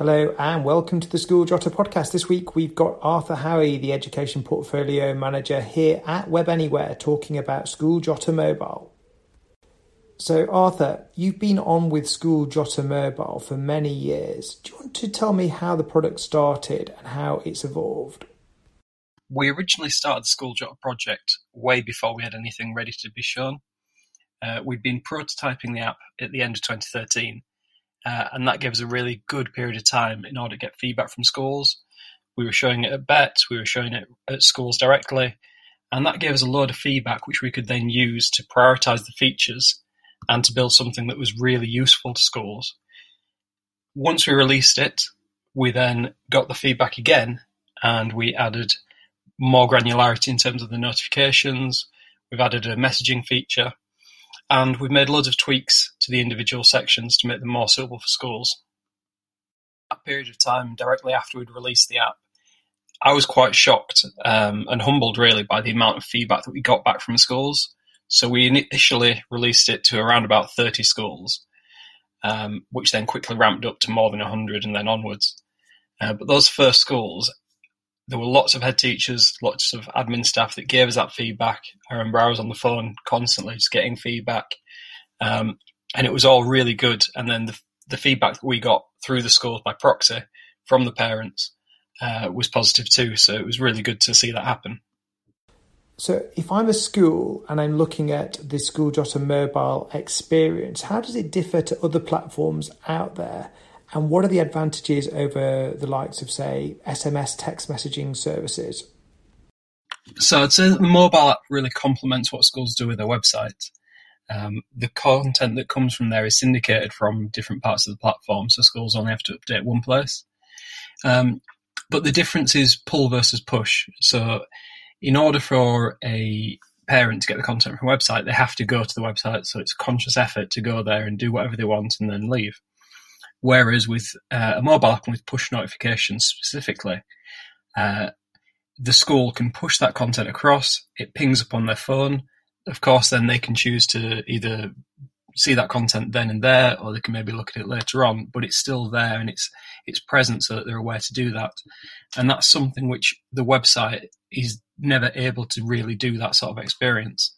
Hello and welcome to the School Jotter podcast. This week we've got Arthur Howie, the Education Portfolio Manager here at Web Anywhere, talking about School Jotter Mobile. So, Arthur, you've been on with School Jotter Mobile for many years. Do you want to tell me how the product started and how it's evolved? We originally started the School Jotter project way before we had anything ready to be shown. Uh, we'd been prototyping the app at the end of 2013, uh, and that gave us a really good period of time in order to get feedback from schools. We were showing it at BETT, we were showing it at schools directly, and that gave us a load of feedback which we could then use to prioritize the features and to build something that was really useful to schools. Once we released it, we then got the feedback again and we added more granularity in terms of the notifications. We've added a messaging feature and we've made loads of tweaks to the individual sections to make them more suitable for schools. That period of time, directly after we'd released the app, I was quite shocked um, and humbled really by the amount of feedback that we got back from schools. So we initially released it to around about 30 schools, um, which then quickly ramped up to more than 100 and then onwards. Uh, but those first schools there were lots of head teachers, lots of admin staff that gave us that feedback. I remember I was on the phone constantly just getting feedback. Um, and it was all really good. And then the, the feedback that we got through the schools by proxy from the parents uh, was positive too. So it was really good to see that happen. So, if I'm a school and I'm looking at the School mobile experience, how does it differ to other platforms out there? And what are the advantages over the likes of, say, SMS text messaging services? So I'd say the mobile app really complements what schools do with their website. Um, the content that comes from there is syndicated from different parts of the platform, so schools only have to update one place. Um, but the difference is pull versus push. So, in order for a parent to get the content from a website, they have to go to the website. So it's a conscious effort to go there and do whatever they want and then leave. Whereas with uh, a mobile app and with push notifications specifically, uh, the school can push that content across. It pings up on their phone. Of course, then they can choose to either see that content then and there, or they can maybe look at it later on. But it's still there and it's it's present, so that they're aware to do that. And that's something which the website is never able to really do that sort of experience.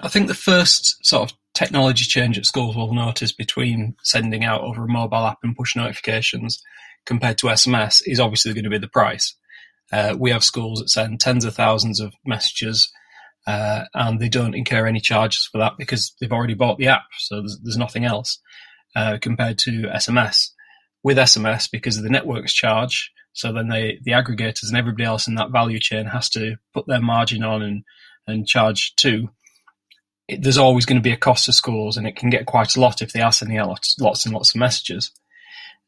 I think the first sort of technology change at schools we'll notice between sending out over a mobile app and push notifications compared to SMS is obviously going to be the price. Uh, we have schools that send tens of thousands of messages uh, and they don't incur any charges for that because they've already bought the app, so there's, there's nothing else uh, compared to SMS. With SMS, because of the network's charge, so then they, the aggregators and everybody else in that value chain has to put their margin on and, and charge too there's always going to be a cost to schools, and it can get quite a lot if they are sending out lots, lots and lots of messages.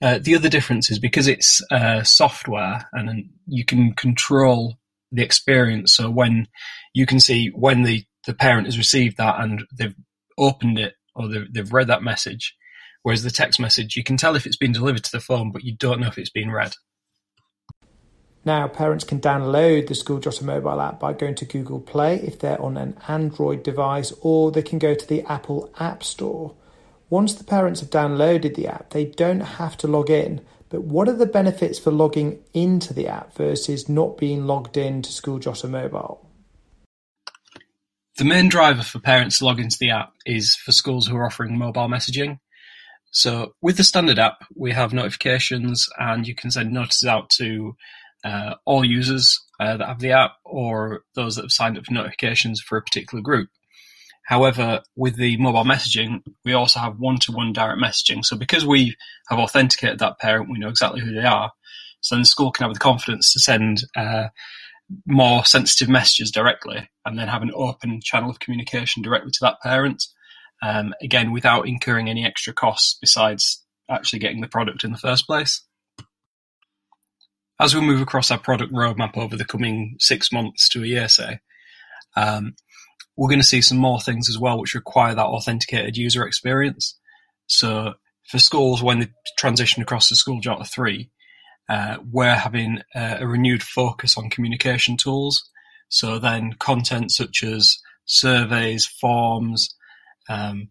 Uh, the other difference is because it's uh, software and you can control the experience. So when you can see when the, the parent has received that and they've opened it or they've, they've read that message, whereas the text message, you can tell if it's been delivered to the phone, but you don't know if it's been read. Now, parents can download the School Jotter mobile app by going to Google Play if they're on an Android device, or they can go to the Apple App Store. Once the parents have downloaded the app, they don't have to log in. But what are the benefits for logging into the app versus not being logged in to School Jotter mobile? The main driver for parents to log into the app is for schools who are offering mobile messaging. So, with the standard app, we have notifications and you can send notices out to uh, all users uh, that have the app or those that have signed up for notifications for a particular group. However, with the mobile messaging, we also have one-to-one direct messaging. So because we have authenticated that parent, we know exactly who they are. So then the school can have the confidence to send uh, more sensitive messages directly and then have an open channel of communication directly to that parent. Um, again, without incurring any extra costs besides actually getting the product in the first place as we move across our product roadmap over the coming six months to a year, say, um, we're going to see some more things as well which require that authenticated user experience. So for schools, when they transition across to School Jotter 3, uh, we're having a, a renewed focus on communication tools. So then content such as surveys, forms, um,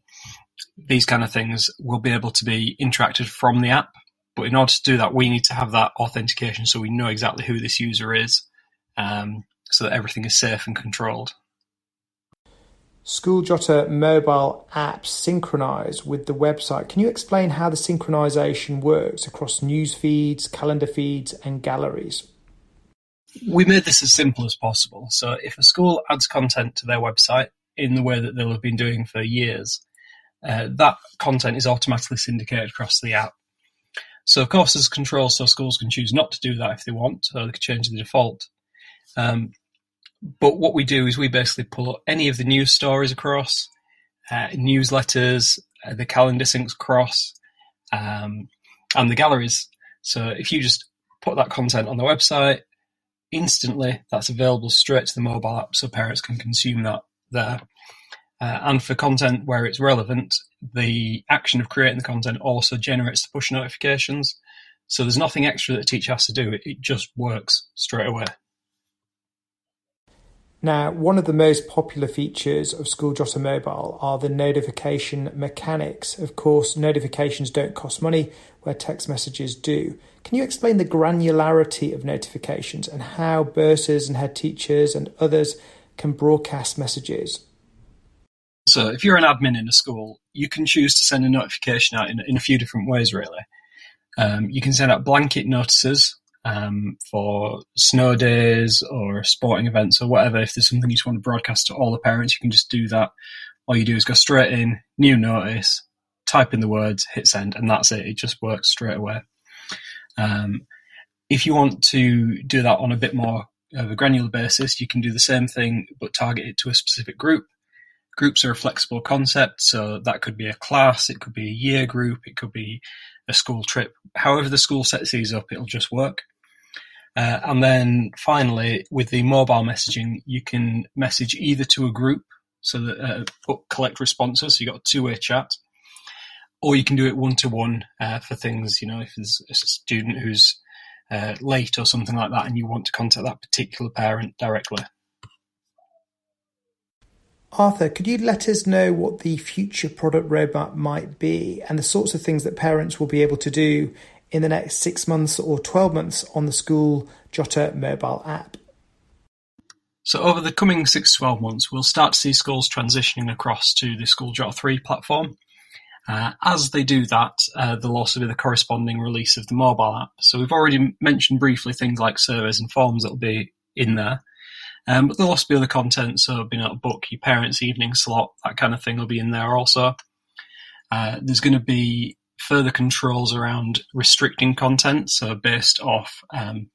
these kind of things will be able to be interacted from the app but in order to do that, we need to have that authentication so we know exactly who this user is, um, so that everything is safe and controlled. SchoolJotter mobile apps synchronize with the website. Can you explain how the synchronization works across news feeds, calendar feeds, and galleries? We made this as simple as possible. So if a school adds content to their website in the way that they'll have been doing for years, uh, that content is automatically syndicated across the app. So of course there's control so schools can choose not to do that if they want, or they can change the default. Um, but what we do is we basically pull any of the news stories across, uh, newsletters, uh, the calendar syncs across, um, and the galleries. So if you just put that content on the website, instantly that's available straight to the mobile app so parents can consume that there. Uh, and for content where it's relevant, the action of creating the content also generates the push notifications. So there's nothing extra that a teacher has to do. It, it just works straight away. Now, one of the most popular features of SchoolJotter Mobile are the notification mechanics. Of course, notifications don't cost money, where text messages do. Can you explain the granularity of notifications and how bursars and head teachers and others can broadcast messages? So, if you're an admin in a school, you can choose to send a notification out in, in a few different ways, really. Um, you can send out blanket notices um, for snow days or sporting events or whatever. If there's something you just want to broadcast to all the parents, you can just do that. All you do is go straight in, new notice, type in the words, hit send, and that's it. It just works straight away. Um, if you want to do that on a bit more of a granular basis, you can do the same thing but target it to a specific group. Groups are a flexible concept, so that could be a class, it could be a year group, it could be a school trip. However, the school sets these up, it'll just work. Uh, and then finally, with the mobile messaging, you can message either to a group, so that uh, collect responses. So you've got a two-way chat, or you can do it one-to-one uh, for things. You know, if there's a student who's uh, late or something like that, and you want to contact that particular parent directly. Arthur, could you let us know what the future product roadmap might be and the sorts of things that parents will be able to do in the next six months or 12 months on the School Jotter mobile app? So over the coming six to 12 months, we'll start to see schools transitioning across to the School Jotter 3 platform. Uh, as they do that, uh, there'll also be the corresponding release of the mobile app. So we've already mentioned briefly things like surveys and forms that'll be in there. Um, but there'll also be other content, so being able to book your parents' evening slot, that kind of thing will be in there also. Uh, there's going to be further controls around restricting content, so based off um,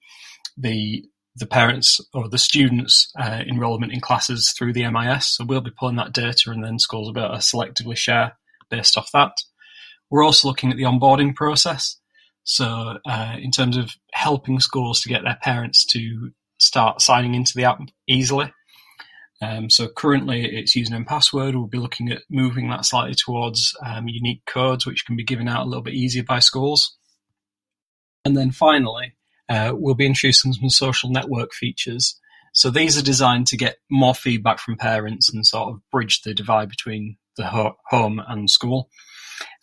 the the parents or the students' uh, enrolment in classes through the MIS. So we'll be pulling that data, and then schools will be able to selectively share based off that. We're also looking at the onboarding process. So, uh, in terms of helping schools to get their parents to start signing into the app easily. Um, so currently it's username password. We'll be looking at moving that slightly towards um, unique codes, which can be given out a little bit easier by schools. And then finally, uh, we'll be introducing some social network features. So these are designed to get more feedback from parents and sort of bridge the divide between the ho- home and school.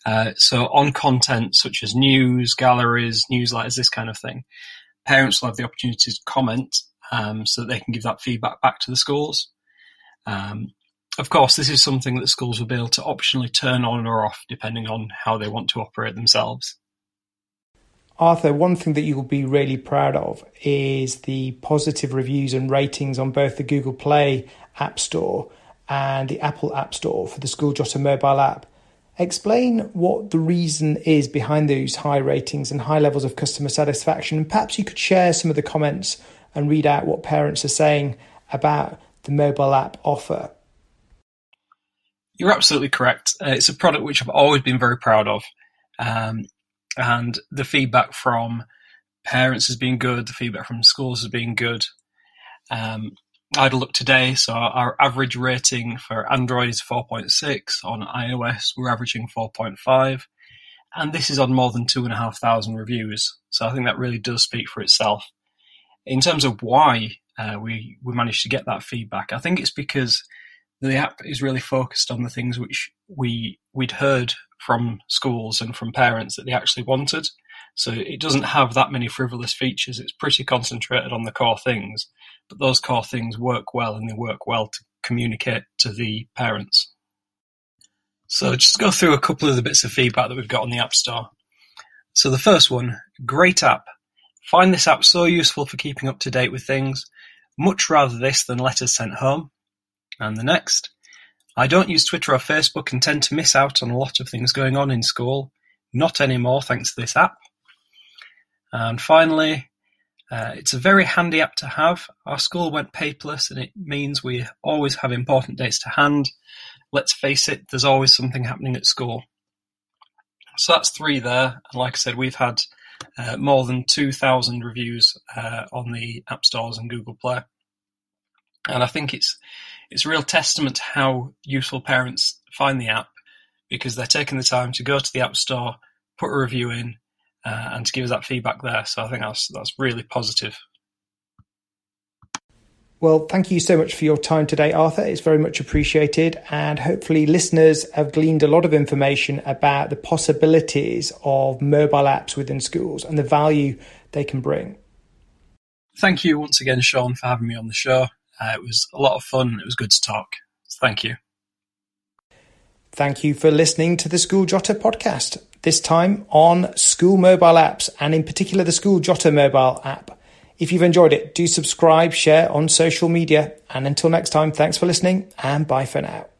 Uh, so on content such as news, galleries, newsletters, this kind of thing, parents will have the opportunity to comment um, so that they can give that feedback back to the schools. Um, of course, this is something that schools will be able to optionally turn on or off depending on how they want to operate themselves. Arthur, one thing that you'll be really proud of is the positive reviews and ratings on both the Google Play App Store and the Apple App Store for the School Jotter mobile app. Explain what the reason is behind those high ratings and high levels of customer satisfaction. And perhaps you could share some of the comments and read out what parents are saying about the mobile app offer. You're absolutely correct. Uh, it's a product which I've always been very proud of. Um, and the feedback from parents has been good, the feedback from schools has been good. Um, I had a look today, so our average rating for Android is 4.6. On iOS, we're averaging 4.5. And this is on more than 2,500 reviews. So I think that really does speak for itself. In terms of why uh, we, we managed to get that feedback, I think it's because the app is really focused on the things which we, we'd heard from schools and from parents that they actually wanted. So it doesn't have that many frivolous features. It's pretty concentrated on the core things, but those core things work well and they work well to communicate to the parents. So just go through a couple of the bits of feedback that we've got on the App Store. So the first one, great app. Find this app so useful for keeping up to date with things. Much rather this than letters sent home. And the next, I don't use Twitter or Facebook and tend to miss out on a lot of things going on in school. Not anymore thanks to this app. And finally, uh, it's a very handy app to have. Our school went paperless and it means we always have important dates to hand. Let's face it, there's always something happening at school. So that's three there. And like I said, we've had more than 2,000 reviews uh, on the app stores and Google Play. And I think it's it's a real testament to how useful parents find the app because they're taking the time to go to the app store, put a review in, uh, and to give us that feedback there. So I think that's that's really positive. Well, thank you so much for your time today, Arthur. It's very much appreciated. And hopefully, listeners have gleaned a lot of information about the possibilities of mobile apps within schools and the value they can bring. Thank you once again, Sean, for having me on the show. Uh, it was a lot of fun. It was good to talk. Thank you. Thank you for listening to the School Jotter podcast, this time on school mobile apps and in particular the School Jotter mobile app. If you've enjoyed it, do subscribe, share on social media. And until next time, thanks for listening and bye for now.